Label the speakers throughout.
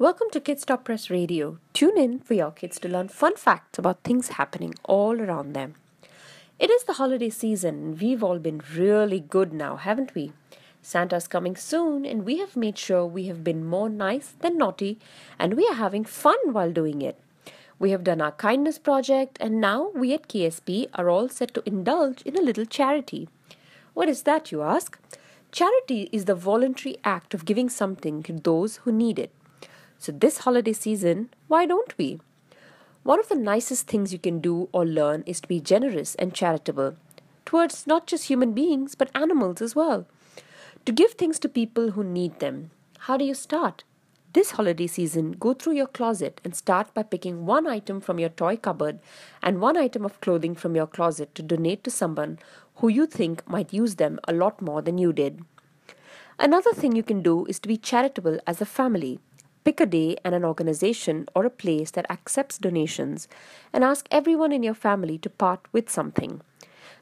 Speaker 1: Welcome to Kids Stop Press Radio. Tune in for your kids to learn fun facts about things happening all around them. It is the holiday season and we've all been really good now, haven't we? Santa's coming soon and we have made sure we have been more nice than naughty and we are having fun while doing it. We have done our kindness project and now we at KSP are all set to indulge in a little charity. What is that, you ask? Charity is the voluntary act of giving something to those who need it. So, this holiday season, why don't we? One of the nicest things you can do or learn is to be generous and charitable towards not just human beings but animals as well. To give things to people who need them. How do you start? This holiday season, go through your closet and start by picking one item from your toy cupboard and one item of clothing from your closet to donate to someone who you think might use them a lot more than you did. Another thing you can do is to be charitable as a family. Pick a day and an organization or a place that accepts donations and ask everyone in your family to part with something.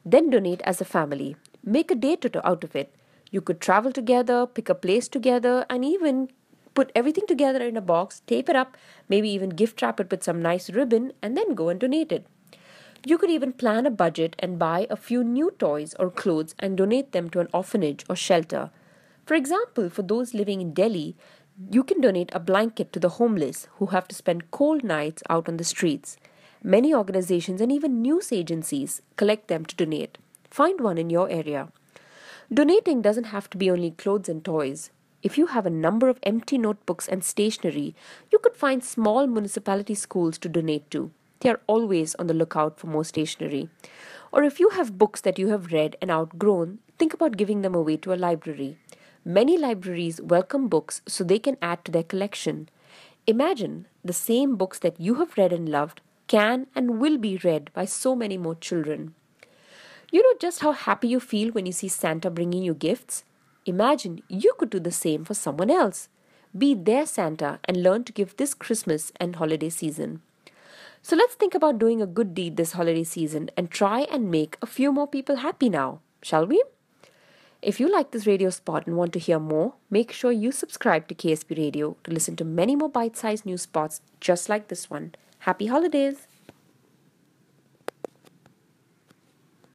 Speaker 1: Then donate as a family. Make a date out of it. You could travel together, pick a place together, and even put everything together in a box, tape it up, maybe even gift wrap it with some nice ribbon, and then go and donate it. You could even plan a budget and buy a few new toys or clothes and donate them to an orphanage or shelter. For example, for those living in Delhi, you can donate a blanket to the homeless who have to spend cold nights out on the streets. Many organizations and even news agencies collect them to donate. Find one in your area. Donating doesn't have to be only clothes and toys. If you have a number of empty notebooks and stationery, you could find small municipality schools to donate to. They are always on the lookout for more stationery. Or if you have books that you have read and outgrown, think about giving them away to a library. Many libraries welcome books so they can add to their collection. Imagine the same books that you have read and loved can and will be read by so many more children. You know just how happy you feel when you see Santa bringing you gifts? Imagine you could do the same for someone else. Be their Santa and learn to give this Christmas and holiday season. So let's think about doing a good deed this holiday season and try and make a few more people happy now, shall we? If you like this radio spot and want to hear more, make sure you subscribe to KSP Radio to listen to many more bite sized news spots just like this one. Happy holidays!